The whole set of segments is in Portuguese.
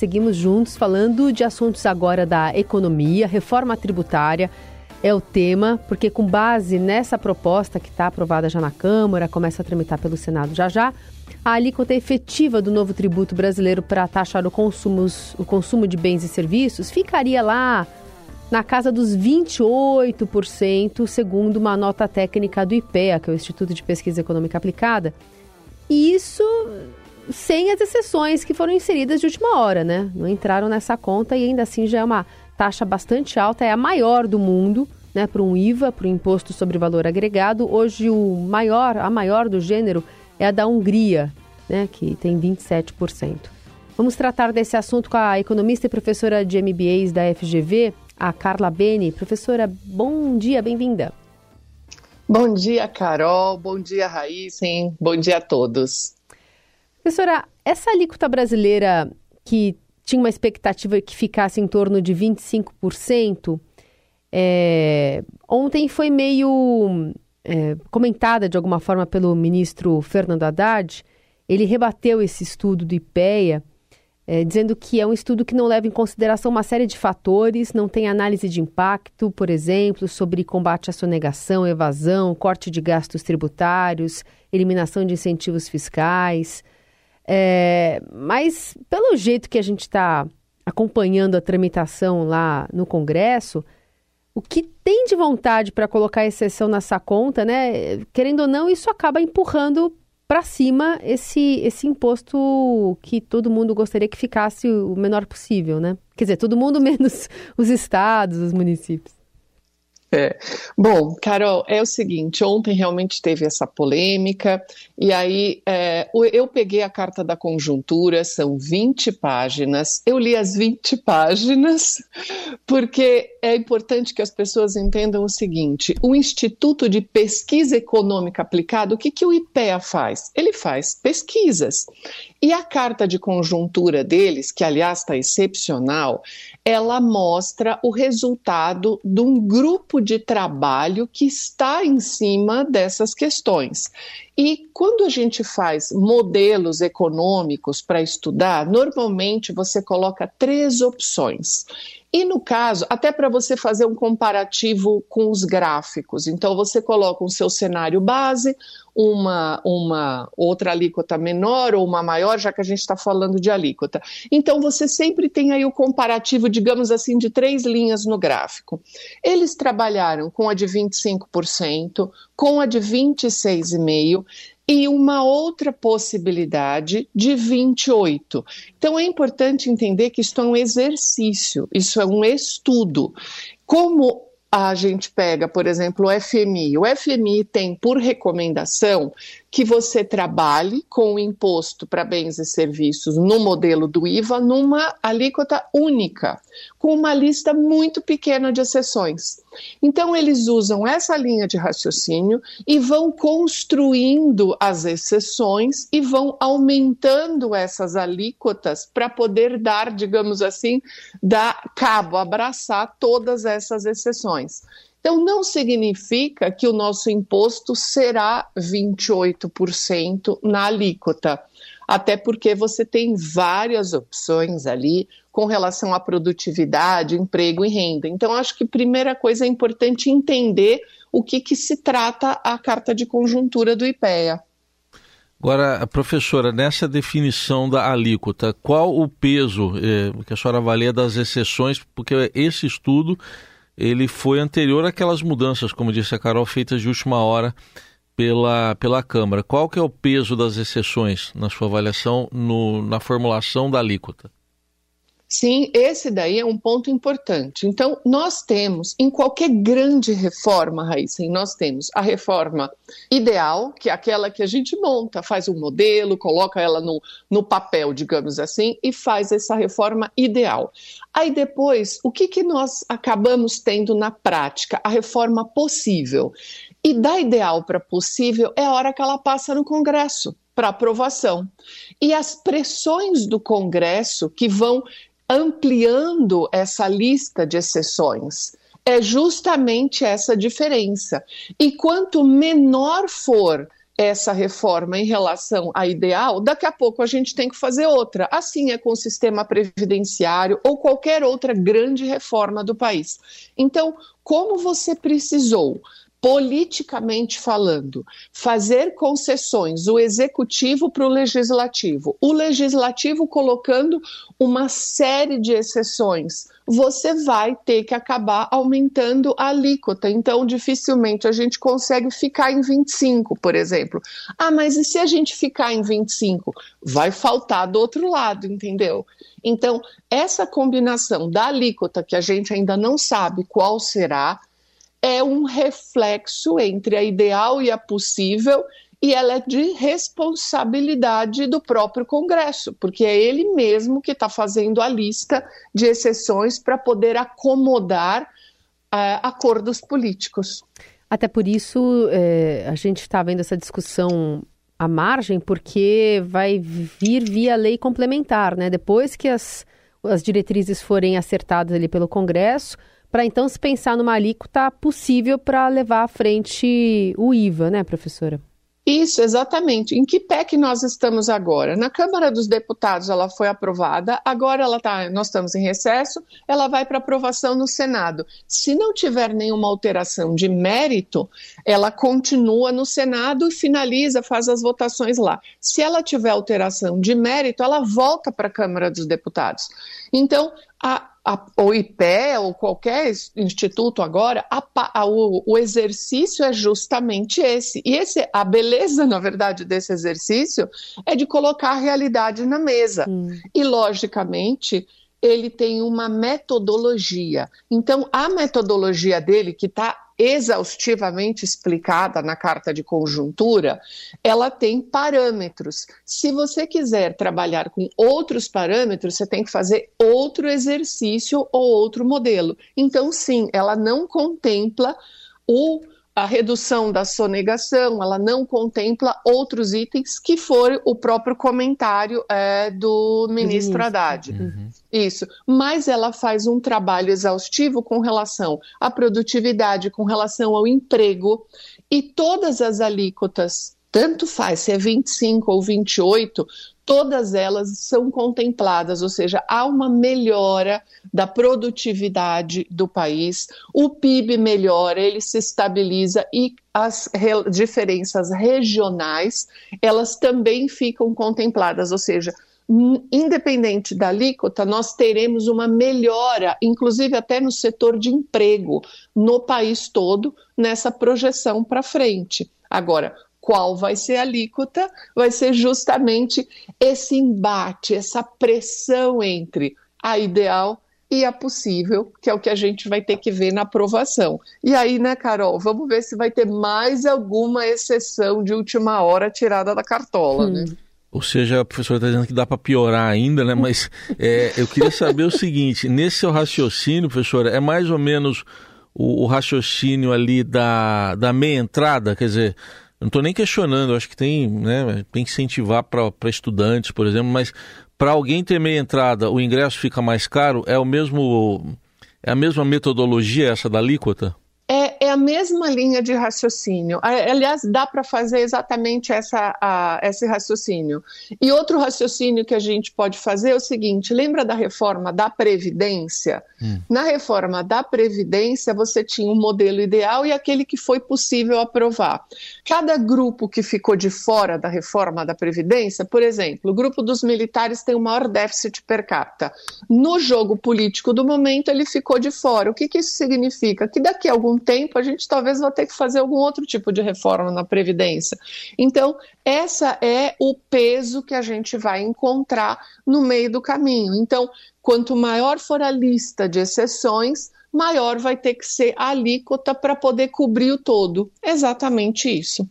seguimos juntos falando de assuntos agora da economia, reforma tributária é o tema, porque com base nessa proposta que está aprovada já na Câmara, começa a tramitar pelo Senado já já, a alíquota efetiva do novo tributo brasileiro para taxar o, consumos, o consumo de bens e serviços ficaria lá na casa dos 28%, segundo uma nota técnica do IPEA, que é o Instituto de Pesquisa Econômica Aplicada. E isso sem as exceções que foram inseridas de última hora, né? Não entraram nessa conta e ainda assim já é uma taxa bastante alta, é a maior do mundo, né, para um IVA, para o Imposto sobre Valor Agregado. Hoje o maior, a maior do gênero é a da Hungria, né, que tem 27%. Vamos tratar desse assunto com a economista e professora de MBAs da FGV, a Carla Beni. Professora, bom dia, bem-vinda. Bom dia, Carol. Bom dia, Raíssa. Bom dia a todos. Professora, essa alíquota brasileira que tinha uma expectativa que ficasse em torno de 25%, é, ontem foi meio é, comentada de alguma forma pelo ministro Fernando Haddad. Ele rebateu esse estudo do IPEA é, dizendo que é um estudo que não leva em consideração uma série de fatores, não tem análise de impacto, por exemplo, sobre combate à sonegação, evasão, corte de gastos tributários, eliminação de incentivos fiscais. É, mas, pelo jeito que a gente está acompanhando a tramitação lá no Congresso, o que tem de vontade para colocar exceção nessa conta, né? Querendo ou não, isso acaba empurrando para cima esse, esse imposto que todo mundo gostaria que ficasse o menor possível, né? Quer dizer, todo mundo menos os estados, os municípios. É. Bom, Carol, é o seguinte: ontem realmente teve essa polêmica, e aí é, eu peguei a carta da conjuntura, são 20 páginas, eu li as 20 páginas, porque é importante que as pessoas entendam o seguinte: o Instituto de Pesquisa Econômica Aplicada, o que, que o IPEA faz? Ele faz pesquisas. E a carta de conjuntura deles, que aliás está excepcional, ela mostra o resultado de um grupo de trabalho que está em cima dessas questões. E quando a gente faz modelos econômicos para estudar, normalmente você coloca três opções. E no caso, até para você fazer um comparativo com os gráficos, então você coloca o seu cenário base, uma, uma outra alíquota menor ou uma maior, já que a gente está falando de alíquota. Então você sempre tem aí o comparativo, digamos assim, de três linhas no gráfico. Eles trabalharam com a de 25%, com a de 26,5% e uma outra possibilidade de 28. Então é importante entender que isto é um exercício, isso é um estudo. Como a gente pega, por exemplo, o FMI. O FMI tem por recomendação que você trabalhe com o imposto para bens e serviços no modelo do IVA numa alíquota única, com uma lista muito pequena de exceções. Então, eles usam essa linha de raciocínio e vão construindo as exceções e vão aumentando essas alíquotas para poder dar, digamos assim, dar cabo, abraçar todas essas exceções. Então, não significa que o nosso imposto será 28% na alíquota, até porque você tem várias opções ali com relação à produtividade, emprego e renda. Então, acho que primeira coisa é importante entender o que, que se trata a carta de conjuntura do IPEA. Agora, professora, nessa definição da alíquota, qual o peso eh, que a senhora avalia das exceções? Porque esse estudo ele foi anterior àquelas mudanças, como disse a Carol, feitas de última hora pela, pela Câmara. Qual que é o peso das exceções na sua avaliação no, na formulação da alíquota? Sim, esse daí é um ponto importante. Então, nós temos, em qualquer grande reforma, Raíssa, nós temos a reforma ideal, que é aquela que a gente monta, faz um modelo, coloca ela no, no papel, digamos assim, e faz essa reforma ideal. Aí depois, o que, que nós acabamos tendo na prática? A reforma possível. E da ideal para possível é a hora que ela passa no Congresso para aprovação. E as pressões do Congresso que vão ampliando essa lista de exceções. É justamente essa diferença. E quanto menor for essa reforma em relação à ideal, daqui a pouco a gente tem que fazer outra. Assim é com o sistema previdenciário ou qualquer outra grande reforma do país. Então, como você precisou politicamente falando, fazer concessões, o executivo para o legislativo, o legislativo colocando uma série de exceções, você vai ter que acabar aumentando a alíquota. Então, dificilmente a gente consegue ficar em 25, por exemplo. Ah, mas e se a gente ficar em 25? Vai faltar do outro lado, entendeu? Então, essa combinação da alíquota, que a gente ainda não sabe qual será, é um reflexo entre a ideal e a possível e ela é de responsabilidade do próprio Congresso, porque é ele mesmo que está fazendo a lista de exceções para poder acomodar uh, acordos políticos. Até por isso é, a gente está vendo essa discussão à margem, porque vai vir via lei complementar, né? Depois que as, as diretrizes forem acertadas ali pelo Congresso, para então se pensar numa alíquota possível para levar à frente o IVA, né, professora? Isso, exatamente. Em que pé que nós estamos agora? Na Câmara dos Deputados ela foi aprovada, agora ela tá, nós estamos em recesso, ela vai para aprovação no Senado. Se não tiver nenhuma alteração de mérito, ela continua no Senado e finaliza, faz as votações lá. Se ela tiver alteração de mérito, ela volta para a Câmara dos Deputados. Então, a, a, o IPE ou qualquer instituto agora, a, a, o, o, exercício é justamente esse. E esse, a beleza, na verdade, desse exercício é de colocar a realidade na mesa. Hum. E, logicamente, ele tem uma metodologia. Então, a metodologia dele, que está exaustivamente explicada na carta de conjuntura, ela tem parâmetros. Se você quiser trabalhar com outros parâmetros, você tem que fazer outro exercício ou outro modelo. Então, sim, ela não contempla o a redução da sonegação, ela não contempla outros itens que for o próprio comentário é, do ministro Haddad. Uhum. Isso. Mas ela faz um trabalho exaustivo com relação à produtividade, com relação ao emprego e todas as alíquotas tanto faz se é 25 ou 28, todas elas são contempladas, ou seja, há uma melhora da produtividade do país, o PIB melhora, ele se estabiliza e as re diferenças regionais, elas também ficam contempladas, ou seja, independente da alíquota, nós teremos uma melhora, inclusive até no setor de emprego, no país todo, nessa projeção para frente. Agora, qual vai ser a alíquota, vai ser justamente esse embate, essa pressão entre a ideal e a possível, que é o que a gente vai ter que ver na aprovação. E aí, né, Carol, vamos ver se vai ter mais alguma exceção de última hora tirada da cartola, hum. né? Ou seja, a professora está dizendo que dá para piorar ainda, né? Mas é, eu queria saber o seguinte: nesse seu raciocínio, professora, é mais ou menos o, o raciocínio ali da, da meia entrada? Quer dizer, não estou nem questionando, acho que tem, né, tem que incentivar para estudantes, por exemplo, mas para alguém ter meia entrada, o ingresso fica mais caro, é o mesmo é a mesma metodologia essa da alíquota? É, a mesma linha de raciocínio. Aliás, dá para fazer exatamente essa, a, esse raciocínio. E outro raciocínio que a gente pode fazer é o seguinte: lembra da reforma da Previdência? Hum. Na reforma da Previdência, você tinha um modelo ideal e aquele que foi possível aprovar. Cada grupo que ficou de fora da reforma da Previdência, por exemplo, o grupo dos militares tem o maior déficit per capita. No jogo político do momento, ele ficou de fora. O que, que isso significa? Que daqui a algum tempo a gente talvez vá ter que fazer algum outro tipo de reforma na Previdência. Então, essa é o peso que a gente vai encontrar no meio do caminho. Então, quanto maior for a lista de exceções, maior vai ter que ser a alíquota para poder cobrir o todo. Exatamente isso.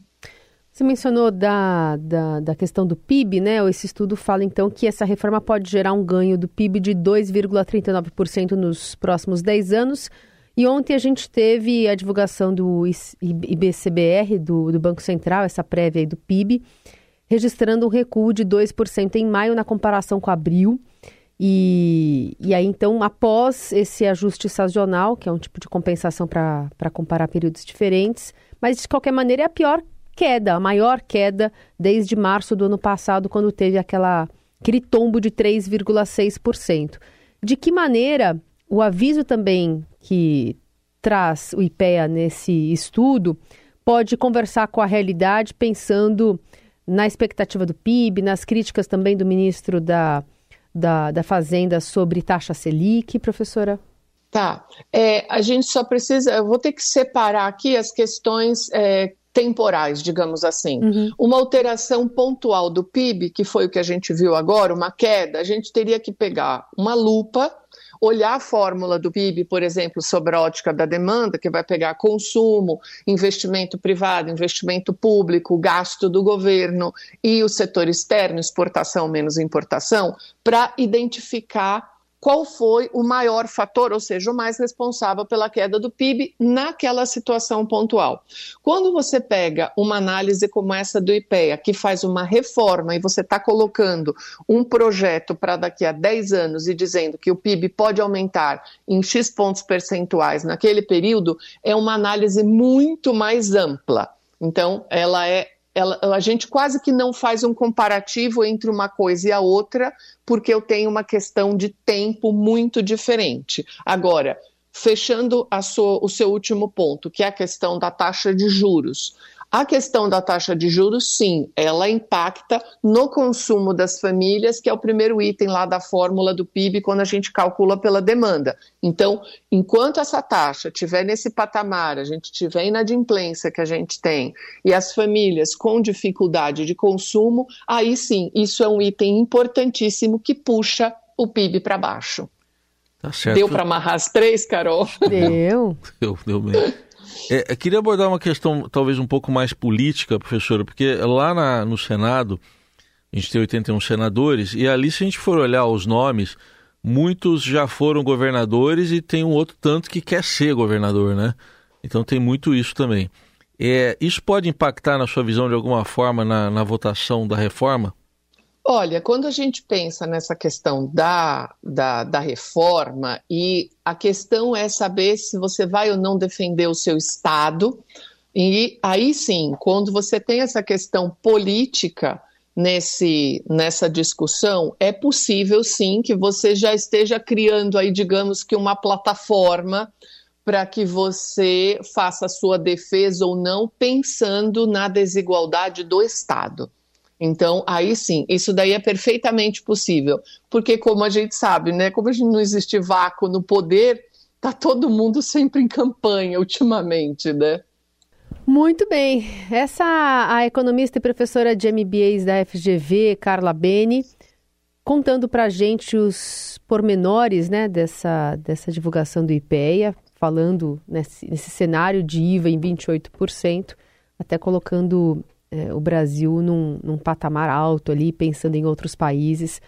Você mencionou da, da, da, questão do PIB, né? Esse estudo fala então que essa reforma pode gerar um ganho do PIB de 2,39% nos próximos 10 anos, e ontem a gente teve a divulgação do IBCBR, do, do Banco Central, essa prévia aí do PIB, registrando um recuo de 2% em maio na comparação com abril. E, e aí, então, após esse ajuste sazonal, que é um tipo de compensação para comparar períodos diferentes, mas de qualquer maneira é a pior queda, a maior queda desde março do ano passado, quando teve aquela, aquele tombo de 3,6%. De que maneira o aviso também que traz o IPEA nesse estudo pode conversar com a realidade, pensando na expectativa do PIB, nas críticas também do ministro da, da, da Fazenda sobre taxa Selic, professora? Tá. É, a gente só precisa. Eu vou ter que separar aqui as questões é, temporais, digamos assim. Uhum. Uma alteração pontual do PIB, que foi o que a gente viu agora, uma queda, a gente teria que pegar uma lupa olhar a fórmula do PIB, por exemplo, sobre a ótica da demanda, que vai pegar consumo, investimento privado, investimento público, gasto do governo e o setor externo, exportação menos importação, para identificar qual foi o maior fator, ou seja, o mais responsável pela queda do PIB naquela situação pontual. Quando você pega uma análise como essa do IPEA, que faz uma reforma e você está colocando um projeto para daqui a 10 anos e dizendo que o PIB pode aumentar em X pontos percentuais naquele período, é uma análise muito mais ampla. Então, ela é ela, a gente quase que não faz um comparativo entre uma coisa e a outra, porque eu tenho uma questão de tempo muito diferente. Agora, fechando sua, o seu último ponto, que é a questão da taxa de juros. A questão da taxa de juros, sim, ela impacta no consumo das famílias, que é o primeiro item lá da fórmula do PIB quando a gente calcula pela demanda. Então, enquanto essa taxa estiver nesse patamar, a gente tiver inadimplência que a gente tem e as famílias com dificuldade de consumo, aí sim, isso é um item importantíssimo que puxa o PIB para baixo. Tá deu para amarrar as três, Carol? Deu. deu, deu mesmo. É, queria abordar uma questão talvez um pouco mais política, professora, porque lá na, no Senado, a gente tem 81 senadores, e ali, se a gente for olhar os nomes, muitos já foram governadores e tem um outro tanto que quer ser governador, né? Então tem muito isso também. É, isso pode impactar, na sua visão, de alguma forma, na, na votação da reforma? Olha, quando a gente pensa nessa questão da, da, da, reforma, e a questão é saber se você vai ou não defender o seu Estado, e aí sim, quando você tem essa questão política nesse, nessa discussão, é possível sim que você já esteja criando aí, digamos que, uma plataforma para que você faça a sua defesa ou não, pensando na desigualdade do Estado. Então, aí sim, isso daí é perfeitamente possível, porque como a gente sabe, né, como a gente não existe vácuo no poder, tá todo mundo sempre em campanha ultimamente, né? Muito bem. Essa a economista e professora de MBAs da FGV, Carla Beni, contando para gente os pormenores né, dessa, dessa divulgação do IPEA, falando nesse, nesse cenário de IVA em 28%, até colocando é, o Brasil num, num patamar alto ali, pensando em outros países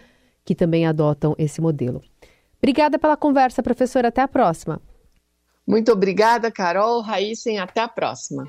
que também adotam esse modelo. Obrigada pela conversa, professora. Até a próxima. Muito obrigada, Carol, Raíssa, e até a próxima.